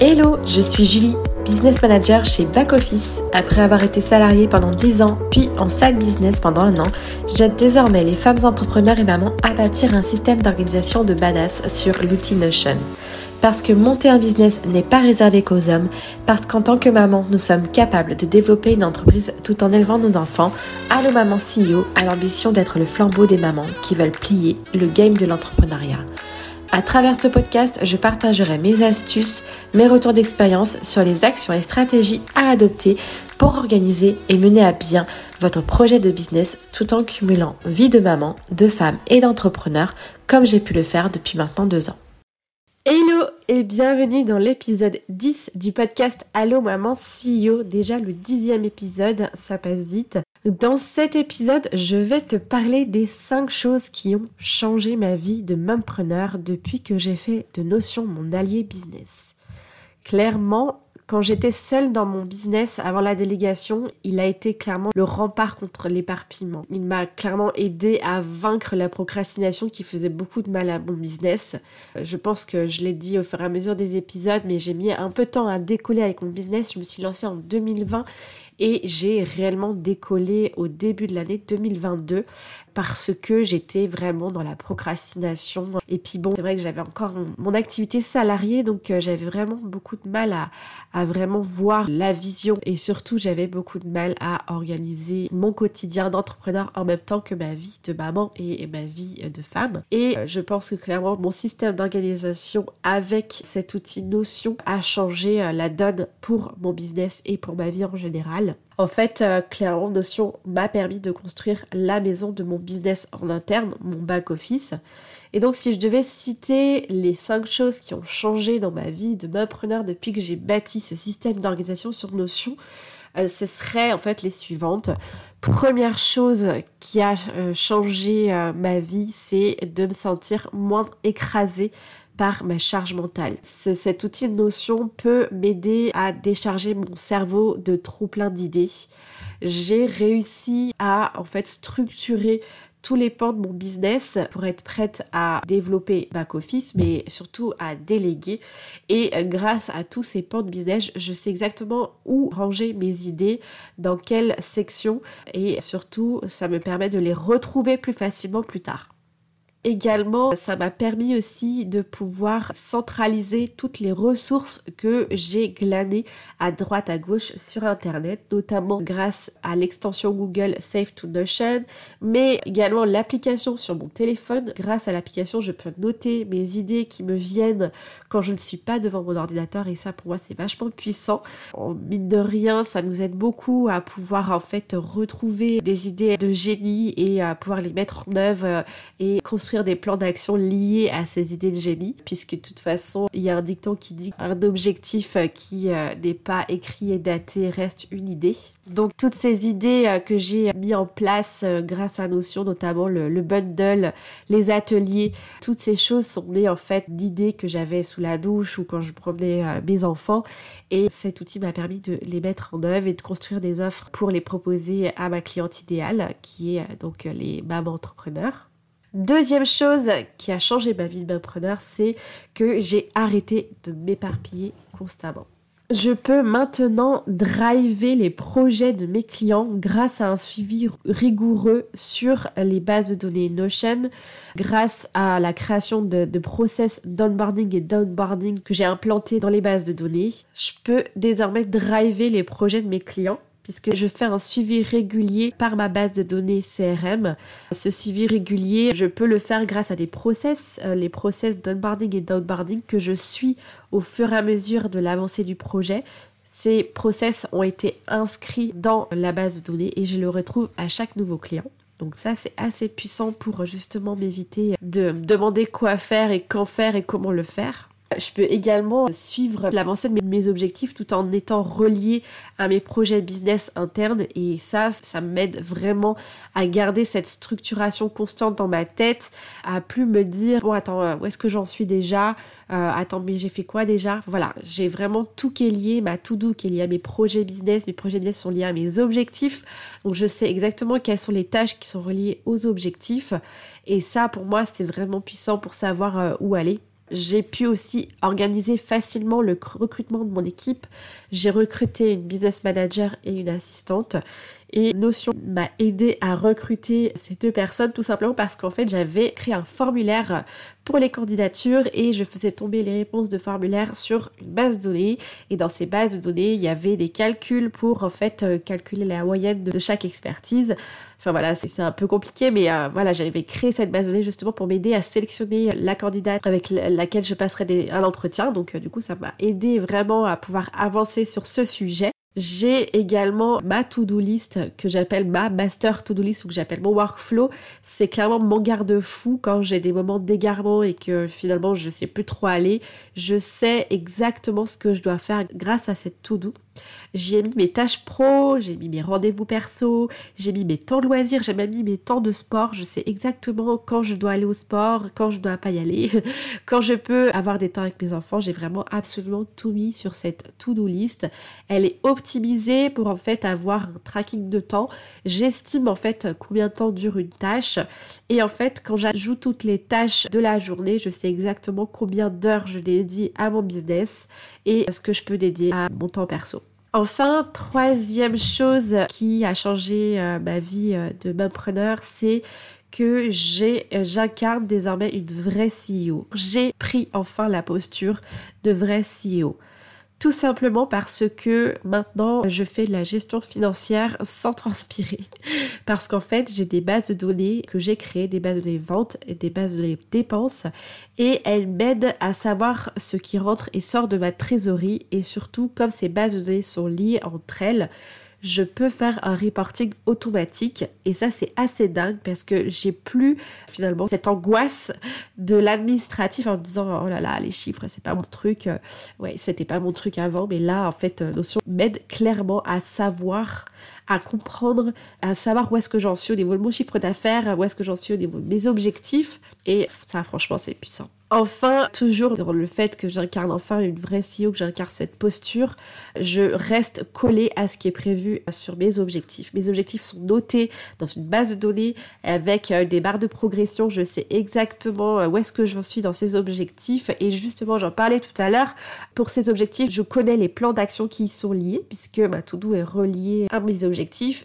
Hello, je suis Julie, business manager chez Back Office. Après avoir été salariée pendant 10 ans, puis en side business pendant un an, j'aide désormais les femmes entrepreneurs et mamans à bâtir un système d'organisation de badass sur l'outil Notion. Parce que monter un business n'est pas réservé qu'aux hommes, parce qu'en tant que maman, nous sommes capables de développer une entreprise tout en élevant nos enfants, Allo Maman CEO a l'ambition d'être le flambeau des mamans qui veulent plier le game de l'entrepreneuriat. À travers ce podcast, je partagerai mes astuces, mes retours d'expérience sur les actions et stratégies à adopter pour organiser et mener à bien votre projet de business tout en cumulant vie de maman, de femme et d'entrepreneur comme j'ai pu le faire depuis maintenant deux ans. Et bienvenue dans l'épisode 10 du podcast Allo Maman CEO, déjà le dixième épisode, ça passe vite. Dans cet épisode, je vais te parler des 5 choses qui ont changé ma vie de preneur depuis que j'ai fait de Notion mon allié business. Clairement, quand j'étais seule dans mon business avant la délégation, il a été clairement le rempart contre l'éparpillement. Il m'a clairement aidé à vaincre la procrastination qui faisait beaucoup de mal à mon business. Je pense que je l'ai dit au fur et à mesure des épisodes, mais j'ai mis un peu de temps à décoller avec mon business. Je me suis lancée en 2020 et j'ai réellement décollé au début de l'année 2022 parce que j'étais vraiment dans la procrastination. Et puis bon, c'est vrai que j'avais encore mon, activité salariée, donc euh, j'avais vraiment beaucoup de mal à, vraiment voir la vision et surtout j'avais beaucoup de mal à organiser mon quotidien d'entrepreneur en même temps que ma vie de maman et ma vie de femme. Et euh, je pense que clairement mon système d'organisation avec cet outil Notion a changé euh, la donne pour mon business et pour ma vie en général. En fait, euh, clairement, Notion m'a permis de construire la maison de mon business en interne, mon back-office. Et donc, si je devais citer les cinq choses qui ont changé dans ma vie de m'appreneur depuis que j'ai bâti ce système d'organisation sur Notion, euh, ce serait en fait les suivantes. Première chose qui a euh, changé ma vie, c'est de me sentir moins écrasée par ma charge mentale. cet outil de notion peut m'aider à décharger mon cerveau de trop plein d'idées. J'ai réussi à en fait structurer tous les pans de mon business pour être prête à développer back office mais surtout à déléguer et grâce à tous ces pans de business je sais exactement où ranger mes idées dans quelle section et surtout ça me permet de les retrouver plus facilement plus tard. Également, ça m'a permis aussi de pouvoir centraliser toutes les ressources que j'ai glanées à droite à gauche sur Internet, notamment grâce à l'extension Google Save to Notion, mais également l'application sur mon téléphone. Grâce à l'application, je peux noter mes idées qui me viennent quand je ne suis pas devant mon ordinateur et ça pour moi c'est vachement puissant. En mine de rien, ça nous aide beaucoup à pouvoir en fait retrouver des idées de génie et à pouvoir les mettre en œuvre et construire des plans d'action liés à ces idées de génie, puisque de toute façon, il y a un dicton qui dit un objectif euh, qui euh, n'est pas écrit et daté reste une idée. Donc toutes ces idées euh, que j'ai mis en place grâce à Notion, notamment le, le, bundle, les ateliers, toutes ces choses sont nées en fait d'idées que j'avais sous la douche ou quand je promenais mes enfants. Et cet outil m'a permis de les mettre en œuvre et de construire des offres pour les proposer à ma cliente idéale, qui est donc les mamans entrepreneurs. Deuxième chose qui a changé ma vie de c'est que j'ai arrêté de m'éparpiller constamment. Je peux maintenant driver les projets de mes clients grâce à un suivi rigoureux sur les bases de données Notion, grâce à la création de, de process d'onboarding et downboarding que j'ai implanté dans les bases de données. Je peux désormais driver les projets de mes clients puisque je fais un suivi régulier par ma base de données CRM. Ce suivi régulier, je peux le faire grâce à des process, euh, les process d'onboarding et d'outboarding que je suis au fur et à mesure de l'avancée du projet. Ces process ont été inscrits dans la base de données et je le retrouve à chaque nouveau client. Donc ça, c'est assez puissant pour justement m'éviter de me demander quoi faire et quand faire et comment le faire. Je peux également suivre l'avancée de mes objectifs tout en étant relié à mes projets business internes. Et ça, ça m'aide vraiment à garder cette structuration constante dans ma tête, à plus me dire bon attends où est-ce que j'en suis déjà, euh, attends mais j'ai fait quoi déjà, voilà j'ai vraiment tout qui est lié, ma to do qui est lié à mes projets business, mes projets business sont liés à mes objectifs, donc je sais exactement quelles sont les tâches qui sont reliées aux objectifs. Et ça pour moi c'est vraiment puissant pour savoir euh, où aller. J'ai pu aussi organiser facilement le recrutement de mon équipe. J'ai recruté une business manager et une assistante. Et Notion m'a aidé à recruter ces deux personnes tout simplement parce qu'en fait j'avais créé un formulaire pour les candidatures et je faisais tomber les réponses de formulaire sur une base de données et dans ces bases de données il y avait des calculs pour en fait euh, calculer la moyenne de chaque expertise. Enfin voilà, c'est un peu compliqué, mais euh, voilà, j'avais créé cette base de données justement pour m'aider à sélectionner la candidate avec laquelle je passerai un entretien. Donc euh, du coup, ça m'a aidé vraiment à pouvoir avancer sur ce sujet. J'ai également ma to-do list que j'appelle ma master to-do list ou que j'appelle mon workflow. C'est clairement mon garde-fou quand j'ai des moments d'égarement et que finalement je sais plus trop aller. Je sais exactement ce que je dois faire grâce à cette to-do. J'y ai mis mes tâches pro, j'ai mis mes rendez-vous perso, j'ai mis mes temps de loisirs, j'ai même mis mes temps de sport. Je sais exactement quand je dois aller au sport, quand je dois pas y aller, quand je peux avoir des temps avec mes enfants. J'ai vraiment absolument tout mis sur cette to-do list. Elle est optimisée pour en fait avoir un tracking de temps. J'estime en fait combien de temps dure une tâche. Et en fait, quand j'ajoute toutes les tâches de la journée, je sais exactement combien d'heures je dédie à mon business et ce que je peux dédier à mon temps perso. Enfin, troisième chose qui a changé euh, ma vie euh, de preneur, c'est que euh, j'incarne désormais une vraie CEO. J'ai pris enfin la posture de vraie CEO. Tout simplement parce que maintenant je fais de la gestion financière sans transpirer. Parce qu'en fait j'ai des bases de données que j'ai créées, des bases de données ventes et des bases de données dépenses et elles m'aident à savoir ce qui rentre et sort de ma trésorerie et surtout comme ces bases de données sont liées entre elles, je peux faire un reporting automatique. Et ça c'est assez dingue parce que j'ai plus finalement cette angoisse de l'administratif en me disant oh là là les chiffres c'est pas mon truc. Ouais c'était pas mon truc avant. Mais là en fait Notion m'aide clairement à savoir à comprendre à savoir où est-ce que j'en suis au niveau de mon chiffre d'affaires où est-ce que j'en suis au niveau de mes objectifs et ça franchement c'est puissant Enfin, toujours dans le fait que j'incarne enfin une vraie CEO, que j'incarne cette posture, je reste collée à ce qui est prévu sur mes objectifs. Mes objectifs sont notés dans une base de données avec euh, des barres de progression. Je sais exactement euh, où est-ce que j'en suis dans ces objectifs. Et justement, j'en parlais tout à l'heure. Pour ces objectifs, je connais les plans d'action qui y sont liés puisque ma to-do est reliée à mes objectifs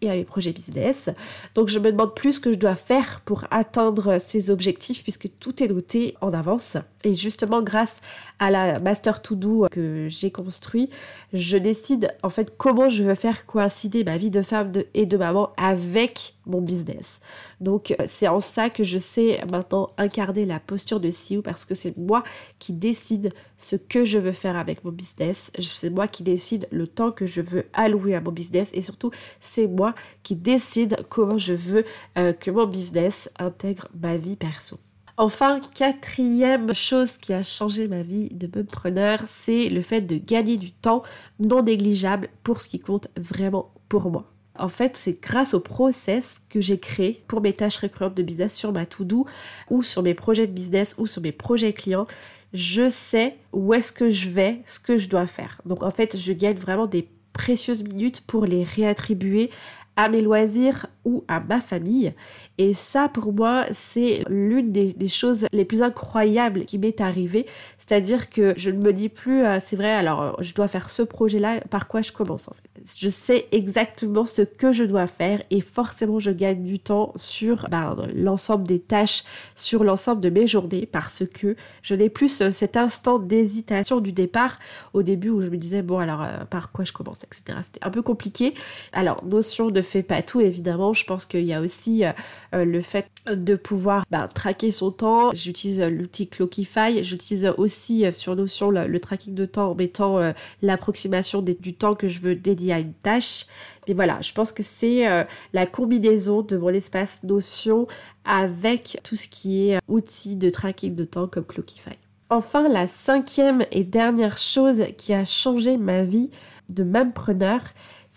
et à mes projets business. Donc, je me demande plus ce que je dois faire pour atteindre ces objectifs puisque tout est noté en avance. Et justement, grâce à la Master To Do que j'ai construit, je décide en fait comment je veux faire coïncider ma vie de femme et de maman avec mon business. Donc, c'est en ça que je sais maintenant incarner la posture de CEO parce que c'est moi qui décide ce que je veux faire avec mon business. C'est moi qui décide le temps que je veux allouer à mon business et surtout, c'est moi qui décide comment je veux euh, que mon business intègre ma vie perso. Enfin, quatrième chose qui a changé ma vie de preneur, c'est le fait de gagner du temps non négligeable pour ce qui compte vraiment pour moi. En fait, c'est grâce au process que j'ai créé pour mes tâches récurrentes de business sur ma to-do ou sur mes projets de business ou sur mes projets clients. Je sais où est-ce que je vais, ce que je dois faire. Donc en fait, je gagne vraiment des précieuses minutes pour les réattribuer à mes loisirs ou à ma famille. Et ça, pour moi, c'est l'une des, choses les plus incroyables qui m'est arrivée. C'est-à-dire que je ne me dis plus, euh, c'est vrai, alors je dois faire ce projet-là, par quoi je commence en fait. Je sais exactement ce que je dois faire et forcément je gagne du temps sur ben, l'ensemble des tâches, sur l'ensemble de mes journées parce que je n'ai plus cet instant d'hésitation du départ au début où je me disais, bon alors euh, par quoi je commence, etc. C'était un peu compliqué. Alors, notion ne fait pas tout évidemment je pense qu'il y a aussi euh, euh, le fait de pouvoir bah, traquer son temps. J'utilise euh, l'outil Clockify. J'utilise aussi sur Notion le, tracking de temps en mettant l'approximation du temps que je veux dédier à une tâche. Mais voilà, je pense que c'est la combinaison de mon espace Notion avec tout ce qui est outils de tracking de temps comme Clockify. Enfin, la cinquième et dernière chose qui a changé ma vie de preneur,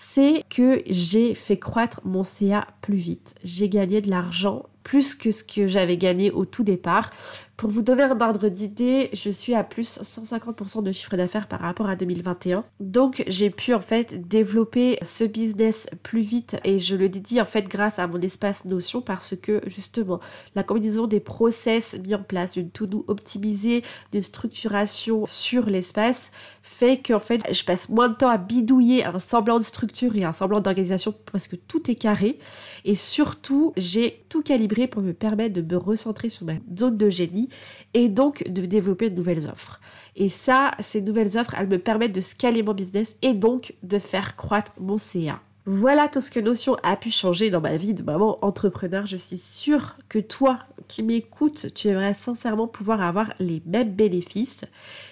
c'est que j'ai fait croître mon CA plus vite. J'ai gagné de l'argent plus que ce que j'avais gagné au tout départ. Pour vous donner un ordre d'idée, je suis à plus 150% de chiffre d'affaires par rapport à 2021. Donc j'ai pu en fait développer ce business plus vite. Et je le dédie en fait grâce à mon espace Notion parce que justement la combinaison des process mis en place, une to-do optimisée, de structuration sur l'espace fait qu'en fait je passe moins de temps à bidouiller un semblant de structure et un semblant d'organisation parce que tout est carré. Et surtout j'ai tout calibré pour me permettre de me recentrer sur ma zone de génie et donc de développer de nouvelles offres. Et ça, ces nouvelles offres, elles me permettent de scaler mon business et donc de faire croître mon CA. Voilà tout ce que Notion a pu changer dans ma vie de maman entrepreneur. Je suis sûre que toi qui m'écoutes, tu aimerais sincèrement pouvoir avoir les mêmes bénéfices.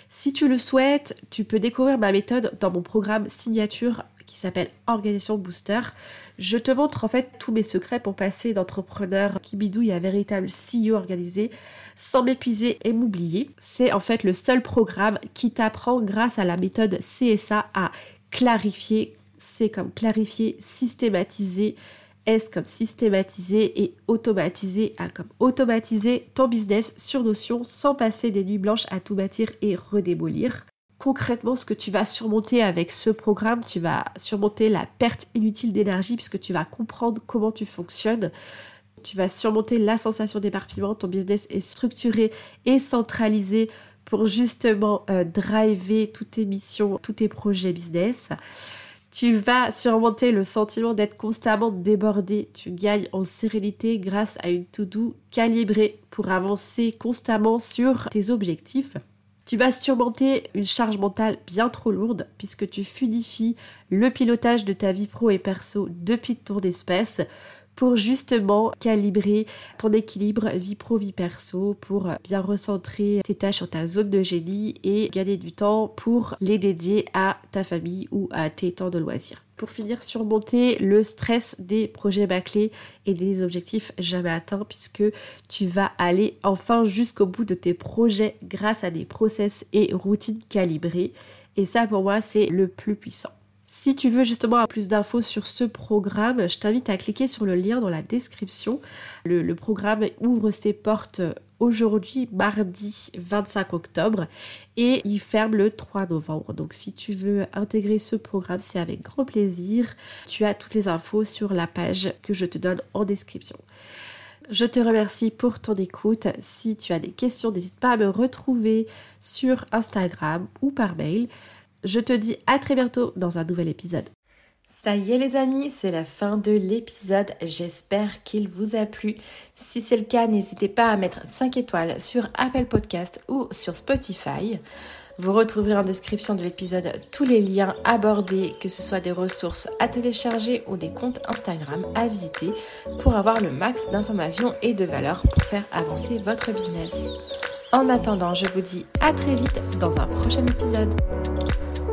Si tu le souhaites, tu peux découvrir ma méthode dans mon programme signature qui s'appelle Organisation Booster. Je te montre en fait tous mes secrets pour passer d'entrepreneur qui bidouille à véritable CEO organisé sans m'épuiser et m'oublier. C'est en fait le seul programme qui t'apprend grâce à la méthode CSA à clarifier, c'est comme clarifier, systématiser, S comme systématiser et automatiser A comme automatiser ton business sur Notion sans passer des nuits blanches à tout bâtir et redémolir concrètement ce que tu vas surmonter avec ce programme. Tu vas surmonter la perte inutile d'énergie puisque tu vas comprendre comment tu fonctionnes. Tu vas surmonter la sensation d'éparpillement. Ton business est structuré et centralisé pour justement euh, driver toutes tes missions, tous tes projets business. Tu vas surmonter le sentiment d'être constamment débordé. Tu gagnes en sérénité grâce à une to-do calibrée pour avancer constamment sur tes objectifs. Tu vas surmonter une charge mentale bien trop lourde puisque tu fluidifies le pilotage de ta vie pro et perso depuis ton espèce pour justement calibrer ton équilibre vie pro vie perso pour bien recentrer tes tâches sur ta zone de génie et gagner du temps pour les dédier à ta famille ou à tes temps de loisirs pour finir surmonter le stress des projets bâclés et des objectifs jamais atteints puisque tu vas aller enfin jusqu'au bout de tes projets grâce à des process et routines calibrées et ça pour moi c'est le plus puissant. Si tu veux justement avoir plus d'infos sur ce programme, je t'invite à cliquer sur le lien dans la description. Le, le programme ouvre ses portes aujourd'hui, mardi 25 octobre, et il ferme le 3 novembre. Donc si tu veux intégrer ce programme, c'est avec grand plaisir. Tu as toutes les infos sur la page que je te donne en description. Je te remercie pour ton écoute. Si tu as des questions, n'hésite pas à me retrouver sur Instagram ou par mail. Je te dis à très bientôt dans un nouvel épisode. Ça y est les amis, c'est la fin de l'épisode. J'espère qu'il vous a plu. Si c'est le cas, n'hésitez pas à mettre 5 étoiles sur Apple Podcast ou sur Spotify. Vous retrouverez en description de l'épisode tous les liens abordés, que ce soit des ressources à télécharger ou des comptes Instagram à visiter pour avoir le max d'informations et de valeur pour faire avancer votre business. En attendant, je vous dis à très vite dans un prochain épisode.